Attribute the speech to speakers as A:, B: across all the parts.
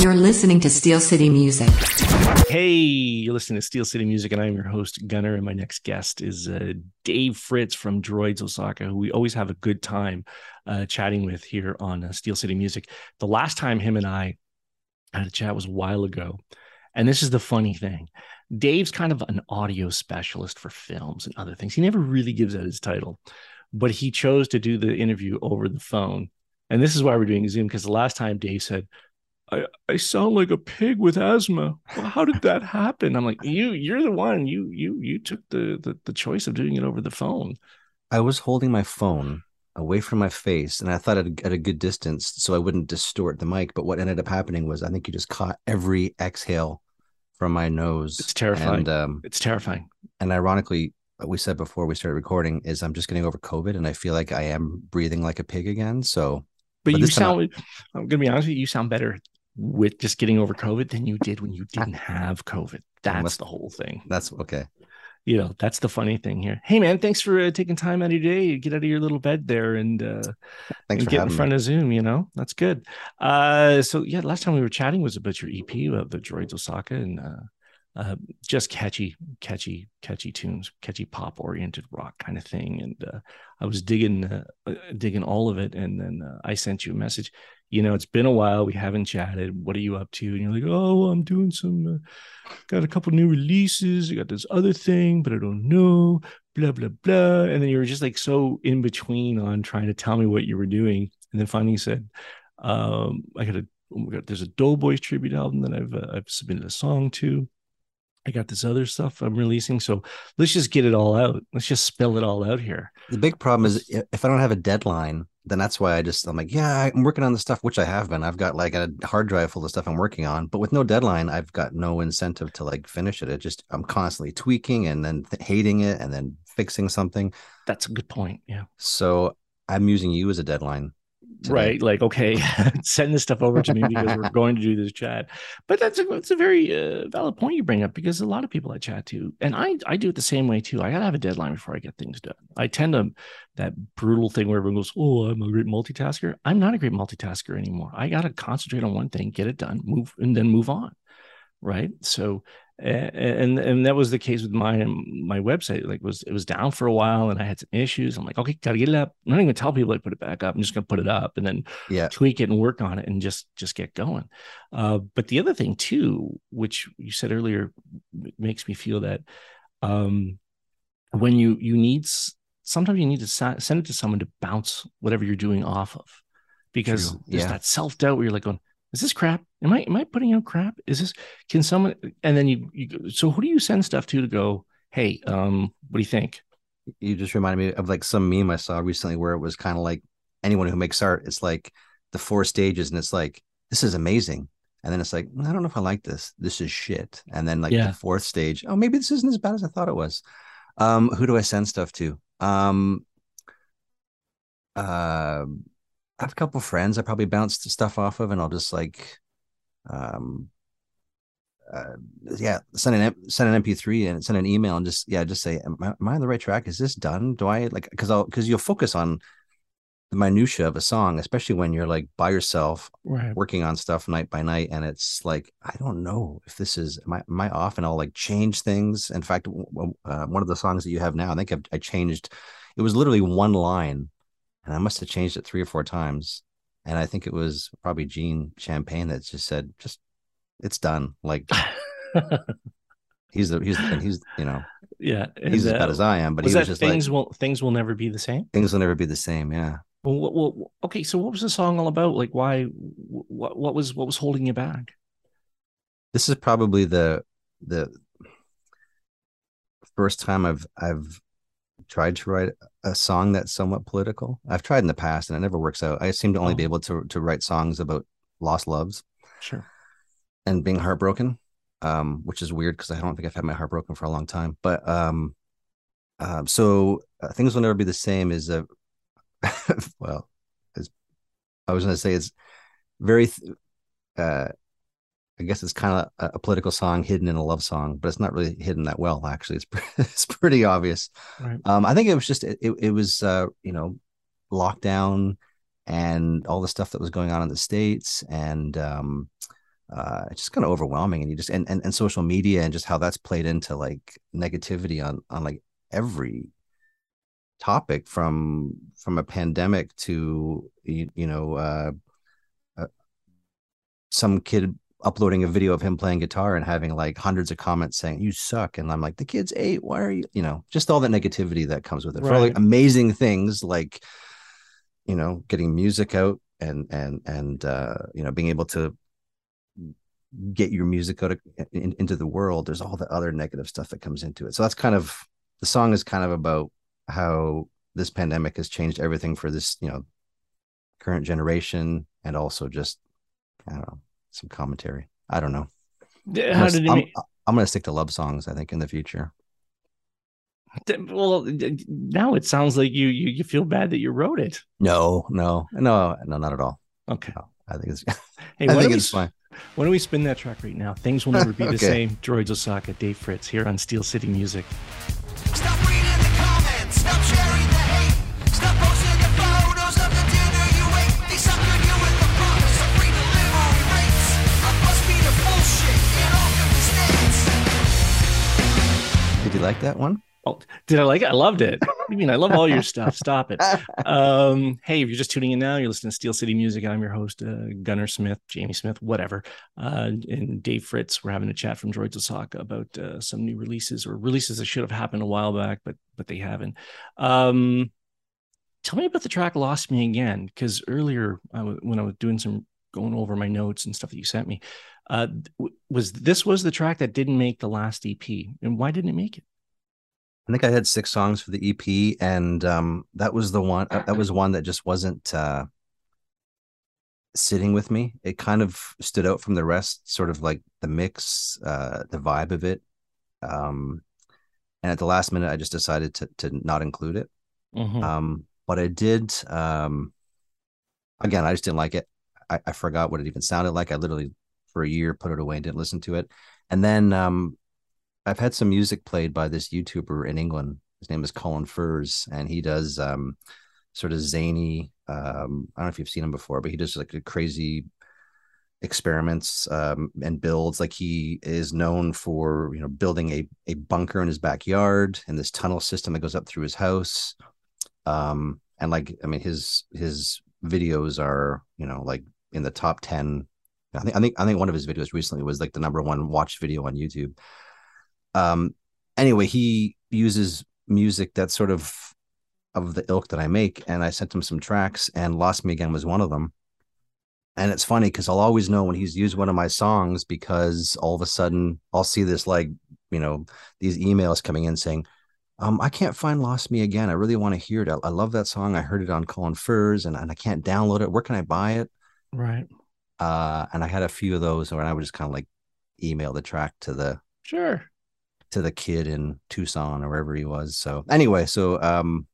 A: You're listening to Steel City Music.
B: Hey, you're listening to Steel City Music, and I'm your host, Gunner. And my next guest is uh, Dave Fritz from Droids Osaka, who we always have a good time uh, chatting with here on uh, Steel City Music. The last time him and I had a chat was a while ago. And this is the funny thing Dave's kind of an audio specialist for films and other things. He never really gives out his title, but he chose to do the interview over the phone. And this is why we're doing Zoom because the last time Dave said, I, I sound like a pig with asthma. Well, how did that happen? I'm like, you, you're the one. You, you, you took the, the the choice of doing it over the phone.
C: I was holding my phone away from my face, and I thought at a, at a good distance so I wouldn't distort the mic. But what ended up happening was I think you just caught every exhale from my nose.
B: It's terrifying.
C: And, um,
B: It's terrifying.
C: and ironically, what we said before we started recording is I'm just getting over COVID, and I feel like I am breathing like a pig again. So
B: But,
C: But
B: you sound, I'm going to be honest with you, you sound better with just getting over COVID than you did when you didn't have COVID. That's
C: must-
B: the whole thing.
C: that's okay.
B: You know, that's the funny thing here. Hey, man, thanks for uh, taking time out of your day get out of your little bed there and, uh,
C: Thanks
B: and
C: for
B: get in front
C: me.
B: of Zoom. You know, that's good. Uh, so yeah, last time we were chatting was about your EP about the Droids Osaka and uh, uh, just catchy, catchy, catchy tunes, catchy pop oriented rock kind of thing. And uh, I was digging, uh, uh, digging all of it. And then uh, I sent you a message. You know, it's been a while. We haven't chatted. What are you up to? And you're like, oh, I'm doing some, got a couple new releases. I got this other thing, but I don't know. Blah blah blah. And then you were just like so in between on trying to tell me what you were doing. And then finally you said, um, I got a oh my god, there's a Doughboys tribute album that I've uh, I've submitted a song to. I got this other stuff I'm releasing. So let's just get it all out. Let's just spill it all out here.
C: The big problem is if I don't have a deadline, then that's why I just I'm like, yeah, I'm working on the stuff which I have been. I've got like a hard drive full of stuff I'm working on, but with no deadline, I've got no incentive to like finish it. It just I'm constantly tweaking and then th- hating it and then fixing something.
B: That's a good point. Yeah.
C: So I'm using you as a deadline. Today.
B: Right. Like, okay, send this stuff over to me because we're going to do this chat. But that's a that's a very uh, valid point you bring up because a lot of people I chat to, and I I do it the same way too. I gotta have a deadline before I get things done. I tend to that brutal thing where everyone goes, "Oh, I'm a great multitasker." I'm not a great multitasker anymore. I gotta concentrate on one thing, get it done, move, and then move on. Right. So and and that was the case with my my website like was it was down for a while and i had some issues i'm like okay gotta get it up i'm not even gonna tell people i put it back up i'm just gonna put it up and then
C: Yeah.
B: tweak it and work on it and just just get going uh but the other thing too which you said earlier makes me feel that um when you you need sometimes you need to send it to someone to bounce whatever you're doing off of because
C: True.
B: there's
C: Yeah.
B: that self-doubt where you're like going is this crap am i am i putting out crap is this can someone and then you, you so who do you send stuff to to go hey um what do you think
C: You just reminded me of like some meme I saw recently where it was kind of like anyone who makes art, it's like the four stages, and it's like, this is amazing. And then it's like, I don't know if I like this. This is shit. And then like
B: Yeah.
C: the fourth stage, oh, maybe this isn't as bad as I thought it was. Um, who do I send stuff to? Um, uh, I have a couple friends I probably bounced stuff off of, and I'll just like, um, uh, yeah, send an send an MP3 and send an email and just yeah, just say, am I, am I on the right track? Is this done? Do I like because I'll because you'll focus on the minutia of a song, especially when you're like by yourself
B: right
C: working on stuff night by night, and it's like I don't know if this is am I, am I off, and I'll like change things. In fact, uh, one of the songs that you have now, I think I've, I changed. It was literally one line, and I must have changed it three or four times. And I think it was probably Gene Champagne that just said, "Just it's done." Like he's the he's and he's you know
B: yeah
C: he's as
B: and,
C: bad
B: uh,
C: as I am, but he was
B: that
C: just
B: things
C: like
B: will things will never be the same
C: things will never be the same. Yeah,
B: well, well okay so what was the song all about like why what what was what was holding you back
C: this is probably the the first time I've I've tried to write a song that's somewhat political. I've tried in the past and it never works out. I seem to only be
B: Oh.
C: able to to write songs about lost loves
B: sure
C: and being heartbroken, um, which is weird because I don't think I've had my heart broken for a long time. But um, um, so uh, things will never be the same. Is a well, as I was going to say, it's very. th- Uh, I guess it's kind of a, a political song hidden in a love song, but it's not really hidden that well. Actually, it's pre- it's pretty obvious.
B: right
C: Um, I think it was just it, it, it was uh, you know lockdown and all the stuff that was going on in the states and um, uh, it's just kind of overwhelming. And you just and, and and social media and just how that's played into like negativity on on like every topic from from a pandemic to you, you know uh, uh, some kid uploading a video of him playing guitar and having like hundreds of comments saying you suck and i'm like the kid's eight. Why are you you know just all that negativity that comes with it. For like amazing things like you know getting music out and and and uh you know being able to get your music out of, in, into the world there's all the other negative stuff that comes into it. So that's kind of the song is kind of about how this pandemic has changed everything for this you know current generation and also just i don't know some commentary i don't know
B: How
C: gonna-
B: did
C: I'm,
B: make?
C: I'm gonna stick to love songs i think in the future
B: Well, uh, now it sounds like you you you feel bad that you wrote it.
C: no no no no not at all
B: Okay.
C: no, i think it's
B: Hey,
C: i
B: why
C: think
B: don't, we,
C: it's fine
B: why don't we spin that track right now? Things will never be the same. Droids Osaka, Dave Fritz here on Steel City Music.
D: You
C: like that one
B: Oh, did I like it? I loved it. What do you mean? I love all your stuff. Stop it. Um, hey, if you're just tuning in now, you're listening to Steel City Music. I'm your host, uh, Gunnar Smith, Jamie Smith, whatever, uh, and Dave Fritz. We're having a chat from Droids Osaka about uh, some new releases or releases that should have happened a while back, but but they haven't. Um, tell me about the track "Lost Me Again," because earlier I w- when I was doing some going over my notes and stuff that you sent me, uh, was this was the track that didn't make the last EP, and why didn't it make it?
C: I think I had six songs for the EP, and um, that was the one. uh, that was one that just wasn't uh, sitting with me. It kind of stood out from the rest, sort of like the mix, uh, the vibe of it. Um, and at the last minute, I just decided to to not include it.
B: Mhm.
C: Um, but I did. Um, again, I just didn't like it. I, I forgot what it even sounded like. I literally for a year put it away and didn't listen to it. And then um, I've had some music played by this YouTuber in England. His name is Colin Furze, and he does um, sort of zany. Um, I don't know if you've seen him before, but he does like crazy experiments um, and builds. Like he is known for you know building a a bunker in his backyard and this tunnel system that goes up through his house. Um, and like I mean, his his videos are you know like in the top ten. I think I think I think one of his videos recently was like the number one watched video on YouTube. Um, anyway, he uses music that's sort of of the ilk that I make, and I sent him some tracks, and "Lost Me Again" was one of them. And it's funny because I'll always know when he's used one of my songs because all of a sudden I'll see this like you know these emails coming in saying, um, I can't find Lost Me Again. I really want to hear it. I, I love that song. I heard it on Colin Furze and, and I can't download it. Where can I buy it?
B: Right.
C: Uh, and I had a few of those where I would just kind of like email the track to the
B: Sure.
C: to the kid in Tucson or wherever he was. So anyway, so um,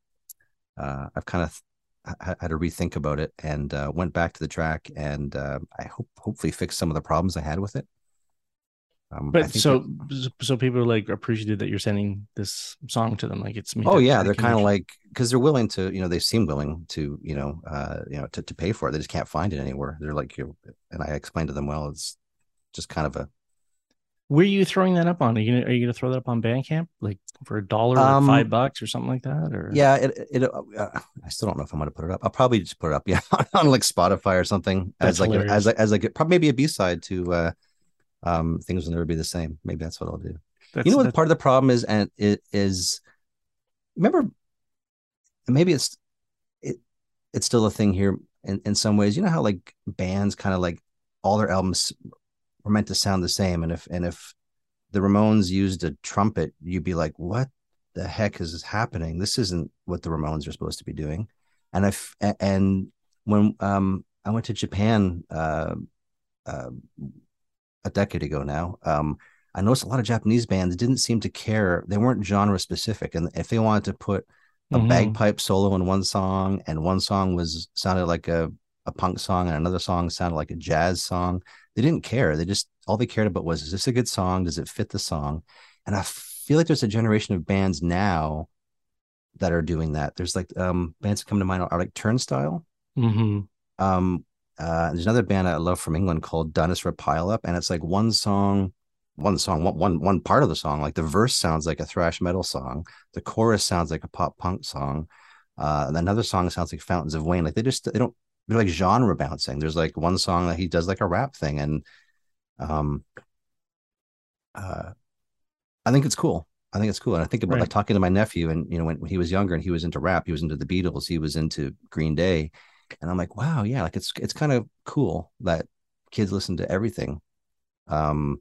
C: uh, I've kind of h- had to rethink about it and uh, went back to the track and uh, I hope hopefully fixed some of the problems I had with it. Um,
B: But so so people are like appreciative that you're sending this song to them. Like it's
C: oh yeah, they're kind of like because they're willing to, you know, they seem willing to, you know, uh, you know, to, to pay for it. They just can't find it anywhere. They're like, you and I explained to them, well, it's just kind of a
B: Where are you throwing that up on? Are you gonna, are you gonna throw that up on Bandcamp like for a dollar
C: Um,
B: or five bucks or something like that? Or
C: Yeah, it it. Uh, I still don't know if I'm going to put it up. I'll probably just put it up, yeah, on like Spotify or something
B: That's
C: as like as like as like probably maybe a B side to uh, um, things will never be the same. Maybe that's what I'll do.
B: that's,
C: you know what part of the problem is, and it is. Remember, maybe it's it it's still a thing here in in some ways. You know how like bands kind of like all their albums were meant to sound the same, and if and if the Ramones used a trumpet, you'd be like, what the heck is happening? This isn't what the Ramones are supposed to be doing. And if and when um I went to Japan uh, uh a decade ago now, um I noticed a lot of Japanese bands didn't seem to care. They weren't genre specific, and if they wanted to put a
B: Mhm.
C: bagpipe solo in one song, and one song was sounded like a a punk song, and another song sounded like a jazz song, they didn't care. They just all they cared about was is this a good song? Does it fit the song? And I feel like there's a generation of bands now that are doing that. There's like um bands that come to mind are like Turnstile,
B: Mhm.
C: um, uh, there's another band I love from England called Dinosaur Pile Up, and it's like one song, one song, one one one part of the song. Like the verse sounds like a thrash metal song, the chorus sounds like a pop punk song, uh, and another song sounds like Fountains of Wayne. Like they just they don't they're like genre bouncing. There's like one song that he does like a rap thing, and um, uh, I think it's cool. I think it's cool. And I think about
B: Right.
C: like talking to my nephew, and you know, when, when he was younger and he was into rap, he was into the Beatles, he was into Green Day, and I'm like, wow, yeah, like it's it's kind of cool that kids listen to everything. Um,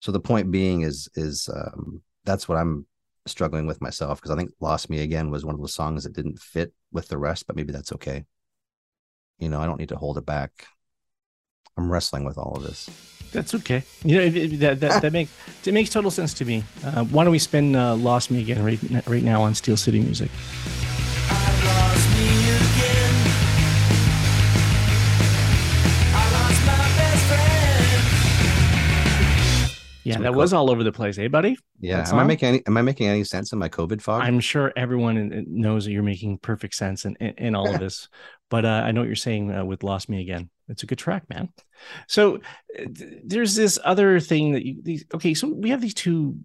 C: so the point being is is um, that's what I'm struggling with myself because I think "Lost Me Again" was one of the songs that didn't fit with the rest, but maybe that's okay. You know, I don't need to hold it back. I'm wrestling with all of this.
B: That's okay. You know, it, that that, that makes it makes total sense to me. Uh, why don't we spin uh, "Lost Me Again" right right now on Steel City Music? Yeah,
C: So
B: that was all over the place, eh, buddy?
C: Yeah, am I making any? Am I making any sense in my COVID fog?
B: I'm sure everyone knows that you're making perfect sense in, in, in all of this. But uh, I know what you're saying uh, with "Lost Me Again." It's a good track, man. So uh, th- there's this other thing that you. These, okay, so we have these two.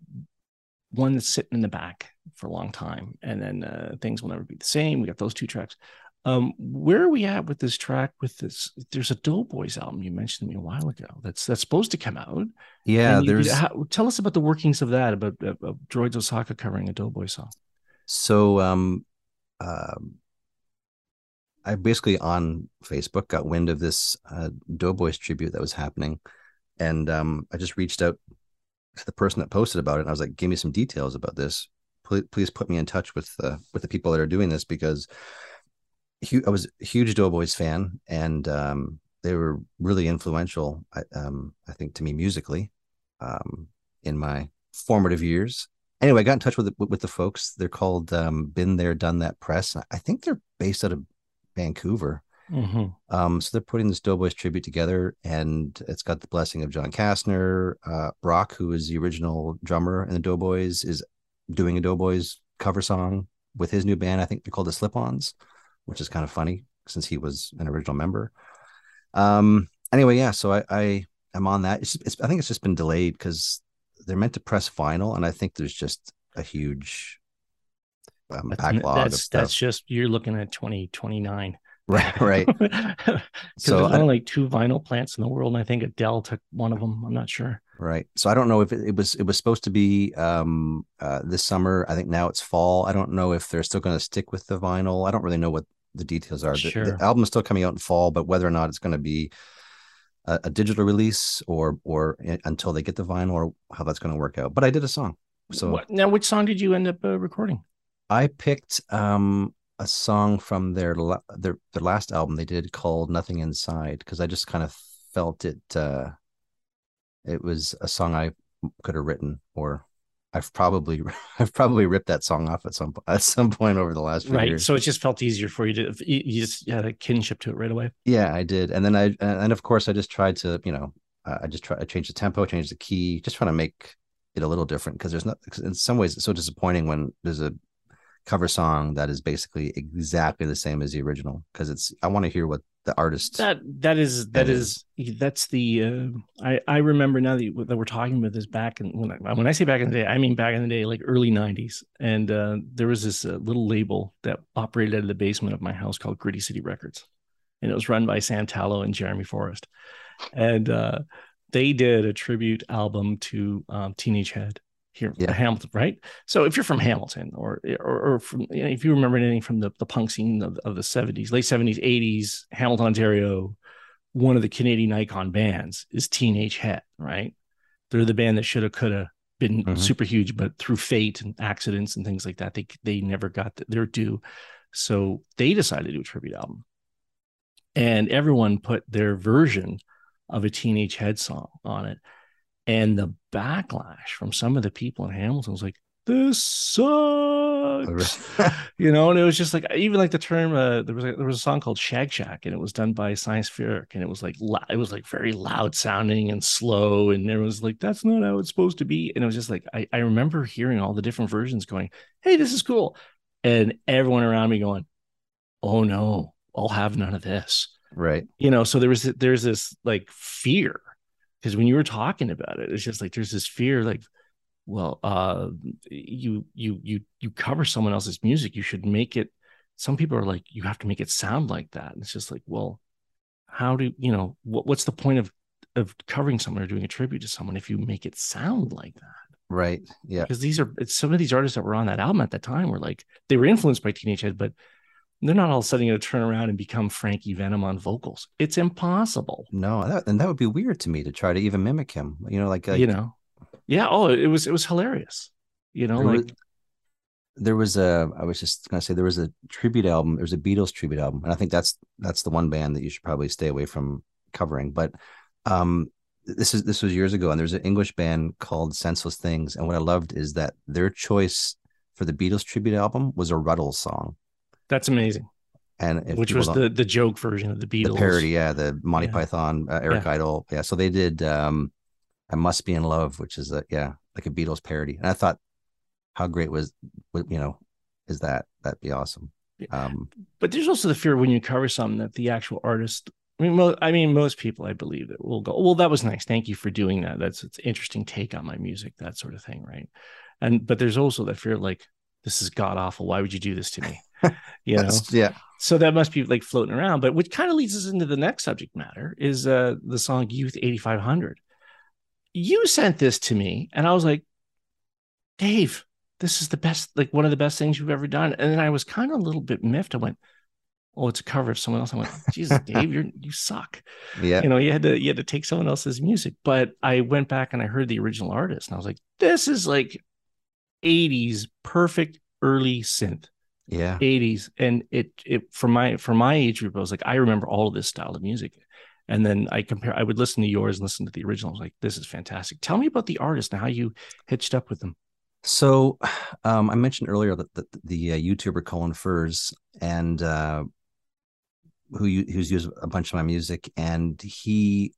B: One that's sitting in the back for a long time, and then uh, things will never be the same. We got those two tracks. Um, where are we at with this track? With this, there's a Doughboys album you mentioned to me a while ago. That's that's supposed to come out.
C: yeah,
B: you-
C: there's
B: how, tell us about the workings of that. About uh, of Droids Osaka covering a Doughboy song.
C: so um, um, I basically on Facebook got wind of this uh, Doughboys tribute that was happening, and um, I just reached out to the person that posted about it. And I was like, "Give me some details about this. Please, please put me in touch with the with the people that are doing this because I was a huge Doughboys fan, and um, they were really influential. I, um, I think to me musically, um, in my formative years. Anyway, I got in touch with the, with the folks. They're called um, Been There, Done That Press. I think they're based out of Vancouver.
B: Mhm.
C: Um, so they're putting this Doughboys tribute together, and it's got the blessing of John Kastner. Uh, Brock, who is the original drummer in the Doughboys, is doing a Doughboys cover song with his new band. I think they're called the Slip-Ons, which is kind of funny since he was an original member. Um, anyway, yeah, so I, I am on that. It's, it's I think it's just been delayed because they're meant to press vinyl, and I think there's just a huge um, backlog
B: that's, that's just you're looking at 2029.
C: Right, right. So
B: there's
C: I-
B: only like two vinyl plants in the world, and I think Adele took one of them. I'm not sure.
C: Right. So I don't know if it, it was it was supposed to be um uh this summer. I think now it's fall. I don't know if they're still going to stick with the vinyl. I don't really know what the details are. The,
B: Sure.
C: the album is still coming out in fall, but whether or not it's going to be a, a digital release or or until they get the vinyl or how that's going to work out. But I did a song. So
B: What, now, which song did you end up uh, recording?
C: I picked um a song from their la- their their last album they did called Nothing Inside because I just kind of felt it uh it was a song I could have written or I've probably I've probably ripped that song off at some at some point over the last few years.
B: Right.
C: years.
B: So it just felt easier for you to you, just had a kinship to it right away.
C: yeah, I did. And then I and of course I just tried to, you know, I just try I changed the tempo, changed the key, just trying to make it a little different because there's not 'cause in some ways it's so disappointing when there's a cover song that is basically exactly the same as the original because it's I want to hear what the artist
B: That that is that
C: That
B: is that's the uh, I I remember now that, you, that we're talking about this back in when I, when I say back in the day I mean back in the day like early '90s and uh, there was this uh, little label that operated out of the basement of my house called Gritty City Records. And it was run by Santalo and Jeremy Forrest. And uh, they did a tribute album to um, Teenage Head here
C: Yeah.
B: Hamilton right so if you're from Hamilton or or, or from you know, if you remember anything from the, the punk scene of, of the 70s late 70s 80s Hamilton Ontario one of the Canadian icon bands is Teenage Head, right? They're the band that should have, could have been
C: Mhm.
B: super huge, but through fate and accidents and things like that, they they never got th- their due. So they decided to do a tribute album, and everyone put their version of a Teenage Head song on it, and the backlash from some of the people in Hamilton was like, "This sucks." you know, and it was just like even like the term. Uh, there was a, there was a song called Shag Shack, and it was done by Science Spheric, and it was like it was like very loud sounding and slow, and there was like that's not how it's supposed to be, and it was just like I I remember hearing all the different versions, going, "Hey, this is cool," and everyone around me going, "Oh no, I'll have none of this."
C: Right.
B: you know so there was there's this like fear because when you were talking about it it's just like there's this fear like well uh you you you you cover someone else's music you should make it some people are like you have to make it sound like that and it's just like well how do you know what, what's the point of of covering someone or doing a tribute to someone if you make it sound like that
C: Right. Yeah.
B: because these are some of these artists that were on that album at that time were like they were influenced by Teenage Head, but they're not all of a sudden going to turn around and become Frankie Venom on vocals. It's impossible,
C: No, that, and that would be weird to me to try to even mimic him. You know, like, like
B: you know. Yeah. Oh, it was it was hilarious. You know,
C: there
B: like
C: was, there was a I was just gonna say there was a tribute album. There was a Beatles tribute album, and I think that's that's the one band that you should probably stay away from covering. But um, this is this was years ago, and there's an English band called Senseless Things, and what I loved is that their choice for the Beatles tribute album was a Rutles song,
B: that's amazing.
C: and
B: Which was the the joke version of the Beatles.
C: the parody, yeah, the Monty
B: Yeah.
C: Python, uh, Eric Idle, yeah. So they did um, "I Must Be in Love," which is a yeah, like a Beatles parody, and I thought, how great was, wa- you know, is that? That'd be awesome. Um,
B: But there's also the fear when you cover something that the actual artist. I mean, mo- I mean, most people, I believe, that will go, "Well, that was nice. Thank you for doing that. That's it's interesting take on my music, that sort of thing, right?" And but there's also that fear, like, "This is god awful. Why would you do this to me?" You know.
C: yeah,
B: So that must be like floating around. But which kind of leads us into the next subject matter is uh the song Youth 8500. You sent this to me, and I was like, Dave, this is the best, like one of the best things you've ever done. And then I was kind of a little bit miffed. I went, Oh, it's a cover of someone else. I went, Jesus, Dave, you're you suck.
C: yeah,
B: You know, you had to you had to take someone else's music. But I went back and I heard the original artist, and I was like, this is like 80s perfect early synth.
C: yeah.
B: 80s and it it for my for my age group i was like i remember all of this style of music and then i compare i would listen to yours and listen to the original I was like this is fantastic tell me about the artist and how you hitched up with them
C: So, um, I mentioned earlier that the, the uh, YouTuber Colin Furze and uh, who who's used a bunch of my music, and he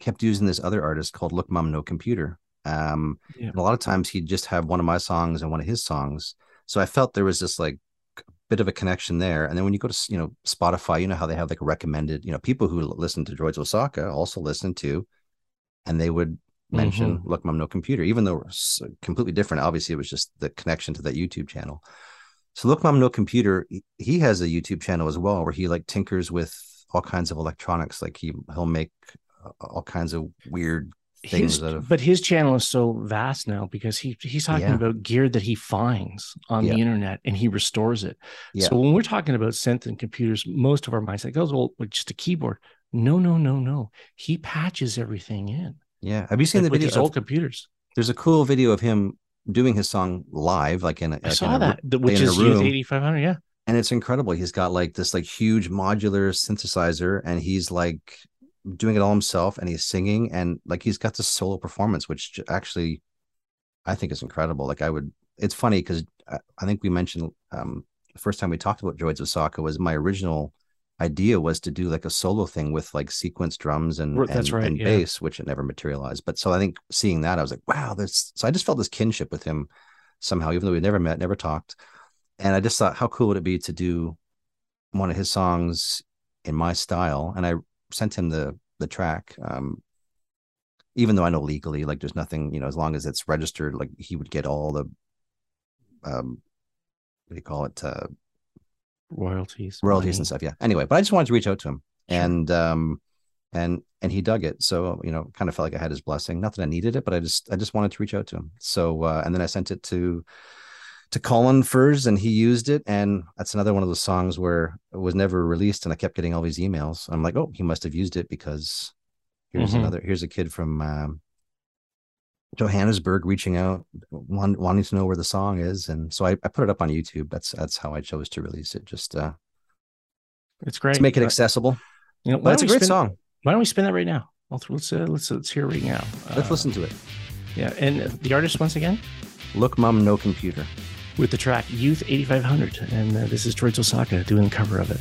C: kept using this other artist called Look Mom No Computer. Um,
B: Yeah.
C: and a lot of times he'd just have one of my songs and one of his songs. So I felt there was this like a bit of a connection there. And then when you go to you know Spotify, you know how they have like recommended, you know, people who listen to Droids Osaka also listen to, and they would mention Look Mom No Computer, even though it's completely different. Obviously, it was just the connection to that YouTube channel. So Look Mom No Computer, he- has a YouTube channel as well where he like tinkers with all kinds of electronics. Like he he'll make uh, all kinds of weird
B: his,
C: of
B: but his channel is so vast now because he he's talking
C: Yeah.
B: about gear that he finds on
C: Yeah.
B: the internet and he restores it
C: Yeah.
B: so when we're talking about synth and computers most of our mindset goes well like just a keyboard no no no no he patches everything in
C: yeah. Have you seen
B: like
C: the
B: with
C: video? of-
B: old computers
C: there's a cool video of him doing his song live, like in a,
B: i
C: like
B: saw
C: in a,
B: that the- which is youth 8500 yeah
C: and it's incredible. He's got like this like huge modular synthesizer, and he's like doing it all himself, and he's singing, and like he's got this solo performance, which actually I think is incredible. Like I would, it's funny because I, I think we mentioned um the first time we talked about Droids Osaka was my original idea was to do like a solo thing with like sequence drums and
B: that's
C: and,
B: right,
C: and
B: yeah.
C: bass, which it never materialized. But so I think seeing that, I was like, wow, this. So I just felt this kinship with him somehow, even though we never met, never talked. And I just thought, how cool would it be to do one of his songs in my style? And I sent him the the track. Um, even though I know legally, like there's nothing, you know, as long as it's registered, like he would get all the um what do you call it? Uh
B: royalties
C: royalties
B: money.
C: and stuff. Yeah. Anyway, but I just wanted to reach out to him.
B: Sure.
C: And um and and he dug it. So, you know, kind of felt like I had his blessing. Not that I needed it, but I just I just wanted to reach out to him. So uh and then I sent it to to Colin Furze and he used it. And that's another one of those songs where it was never released and I kept getting all these emails. I'm like, oh, he must have used it because here's
B: Mhm.
C: another here's a kid from um Johannesburg reaching out, want, wanting to know where the song is, and so I, I put it up on YouTube. That's that's how I chose to release it, just uh,
B: it's great
C: to make it accessible.
B: you know,
C: But it's a great
B: spin-
C: song.
B: why don't we spin that right now Let's let's uh, let's, let's hear it right now
C: Let's listen to it.
B: yeah and the artist once again
C: Look, mom, no computer.
B: With the track Youth 8500. And uh, this is Droids Osaka doing the cover of it.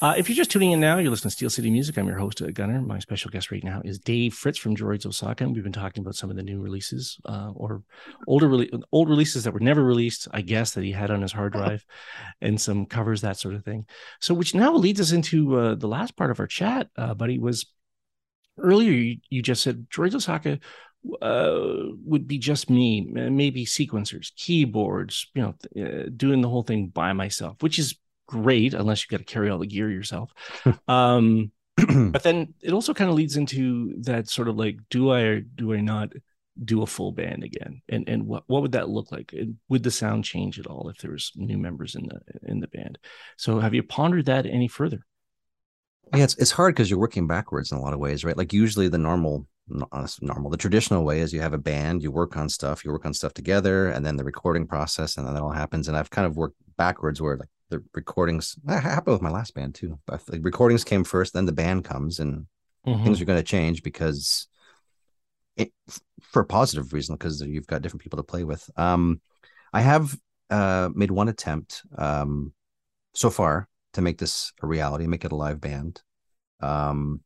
B: Uh, if you're just tuning in now, you're listening to Steel City Music. I'm your host, uh, Gunner. My special guest right now is Dave Fritz from Droids Osaka, and we've been talking about some of the new releases uh, or older rele- old releases that were never released, I guess, that he had on his hard drive, and some covers, that sort of thing. So, which now leads us into uh, the last part of our chat, uh, buddy. Was earlier you, you just said Droids Osaka uh, would be just me, maybe sequencers, keyboards, you know, uh, doing the whole thing by myself, which is great unless you've got to carry all the gear yourself. um, but then it also kind of leads into that sort of like, do I or do I not do a full band again? And and what what would that look like? And would the sound change at all if there was new members in the in the band? So have you pondered that any further?
C: Yeah, it's it's hard because you're working backwards in a lot of ways, right? Like usually the normal uh, normal the traditional way is you have a band you work on stuff you work on stuff together and then the recording process and then that all happens and i've kind of worked backwards where like the recordings that happened with my last band too. But the recordings came first then the band comes and
B: Mhm.
C: things are going to change because it, for a positive reason because you've got different people to play with. Um i have uh made one attempt um so far to make this a reality make it a live band. Um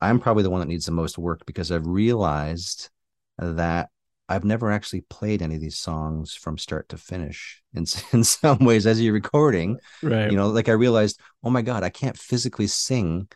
C: i'm probably the one that needs the most work because i've realized that i've never actually played any of these songs from start to finish in, in some ways as you're recording
B: Right.
C: you know like i realized oh my god i can't physically sing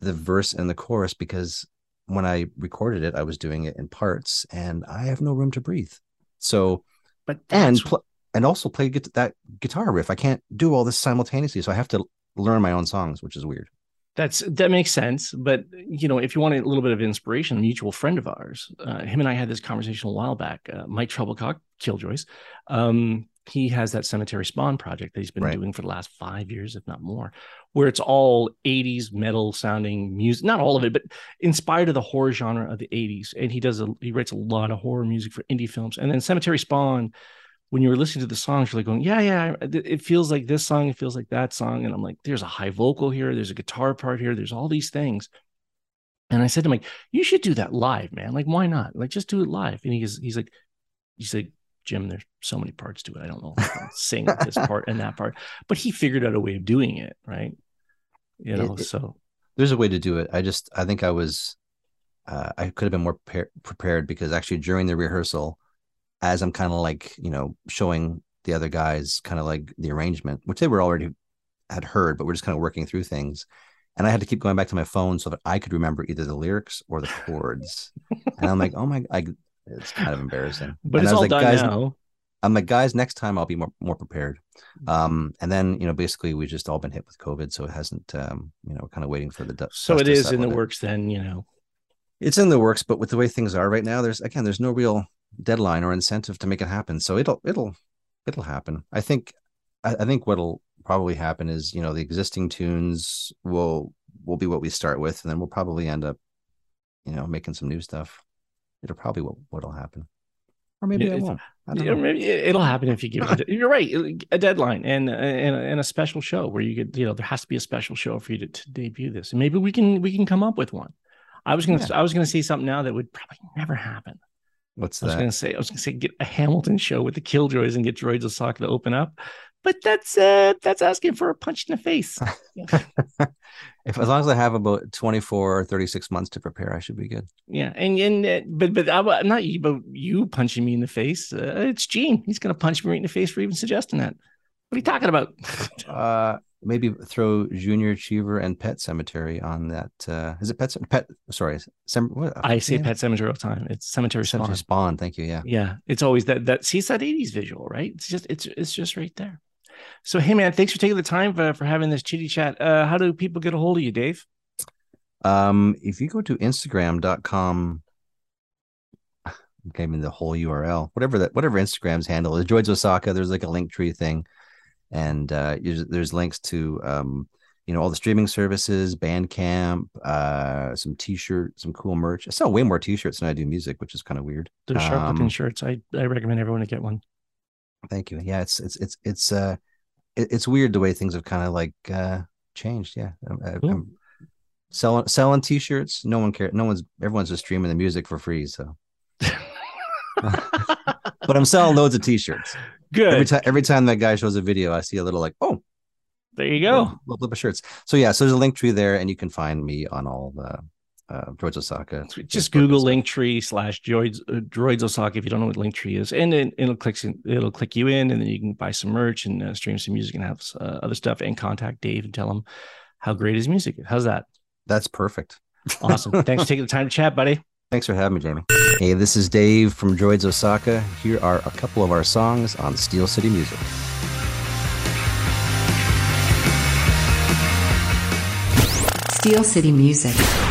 C: the verse and the chorus because when i recorded it i was doing it in parts and i have no room to breathe. So
B: but
C: and pl- and also play gui- that guitar riff. I can't do all this simultaneously so i have to learn my own songs which is weird
B: That's that makes sense, but you know, if you want a little bit of inspiration, a mutual friend of ours, uh, him and I had this conversation a while back. Uh, Mike Trebilcock, Killjoys, um, he has that Cemetery Spawn project that he's been
C: Right.
B: doing for the last five years, if not more, where it's all '80s metal sounding music. Not all of it, but inspired of the horror genre of the '80s. And he does a he writes a lot of horror music for indie films. And then Cemetery Spawn, when you were listening to the songs, you're like going, yeah, yeah, it feels like this song, it feels like that song. And I'm like, there's a high vocal here, there's a guitar part here, there's all these things. And I said to him, like, you should do that live, man. Like, why not? Like, just do it live. And he's he's like, he's like, Jim, there's so many parts to it. I don't know if I can sing this part and that part. But he figured out a way of doing it, right? You know,
C: It- it-
B: so
C: there's a way to do it i just i think i was uh, i could have been more pre- prepared because actually during the rehearsal as i'm kind of like you know showing the other guys kind of like the arrangement which they were already had heard but we're just kind of working through things and i had to keep going back to my phone so that i could remember either the lyrics or the chords and i'm like oh my I, it's kind of embarrassing
B: but
C: and
B: it's
C: I was
B: all
C: like
B: done
C: guys
B: now.
C: i'm like guys next time i'll be more more prepared um and then you know basically we've just all been hit with covid so it hasn't um you know we're kind of waiting for the du-
B: So
C: dust
B: it is in the
C: bit.
B: works then, you know.
C: it's in the works but with the way things are right now there's again there's no real deadline or incentive to make it happen so it'll it'll it'll happen i think i, I think what'll probably happen is you know the existing tunes will will be what we start with and then we'll probably end up you know making some new stuff it'll probably what what'll happen or maybe it won't I don't
B: Yeah,
C: know.
B: maybe it- it'll happen if you give it. A, you're right. A deadline and and and a special show where you could, you know, there has to be a special show for you to, to debut this, and maybe we can we can come up with one. I was gonna
C: Yeah.
B: I was gonna say something now that would probably never happen.
C: What's that?
B: I was gonna say I was gonna say get a Hamilton show with the Killjoys and get Droids Osaka to open up, but that's uh that's asking for a punch in the face.
C: if as long as i have about 24 or 36 months to prepare i should be good
B: yeah, and and uh, but but I'm not you, but you punching me in the face. Uh, it's Gene. He's gonna punch me right in the face for even suggesting that. What are you talking about?
C: uh maybe throw junior Achiever and pet cemetery on that uh is it pet pet sorry Sem- what,
B: I say. Pet Cemetery all the time. It's Cemetery Spawn.
C: cemetery spawn thank you yeah
B: Yeah, it's always that that see it's that 80s visual, right? It's just it's it's just right there. So hey man, thanks for taking the time for, for having this chitty chat. Uh how do people get a hold of you, Dave?
C: um if you go to instagram.com gave me the whole url whatever that whatever instagram's handle is droids osaka there's like a link tree thing and uh there's, links to um you know all the streaming services bandcamp uh some t-shirt some cool merch i sell way more t-shirts than i do music which is kind of weird
B: Those sharp looking
C: Um,
B: shirts. I, I recommend everyone to get one.
C: Thank you. Yeah, it's it's it's it's uh it, it's weird the way things have kind of like uh changed. Yeah. I-
B: Cool.
C: I'm selling selling t-shirts. No one cares. No one's everyone's just streaming the music for free. So but I'm selling loads of t-shirts.
B: Good.
C: Every time every time that guy shows a video, I see a little like, oh,
B: There you go.
C: Little, little of shirts. So yeah, so there's a link tree there, and you can find me on all the uh, Droids Osaka.
B: Just Google Linktree slash Droids uh, Droids Osaka if you don't know what Linktree is, and then it'll click it'll click you in, and then you can buy some merch and uh, stream some music and have uh, other stuff, and contact Dave and tell him how great his music is. How's that?
C: That's perfect.
B: Awesome. Thanks for taking the time to chat, buddy.
C: Thanks for having me, Jamie. Hey, this is Dave from Droids Osaka. Here are a couple of our songs on Steel City Music.
A: Steel City Music.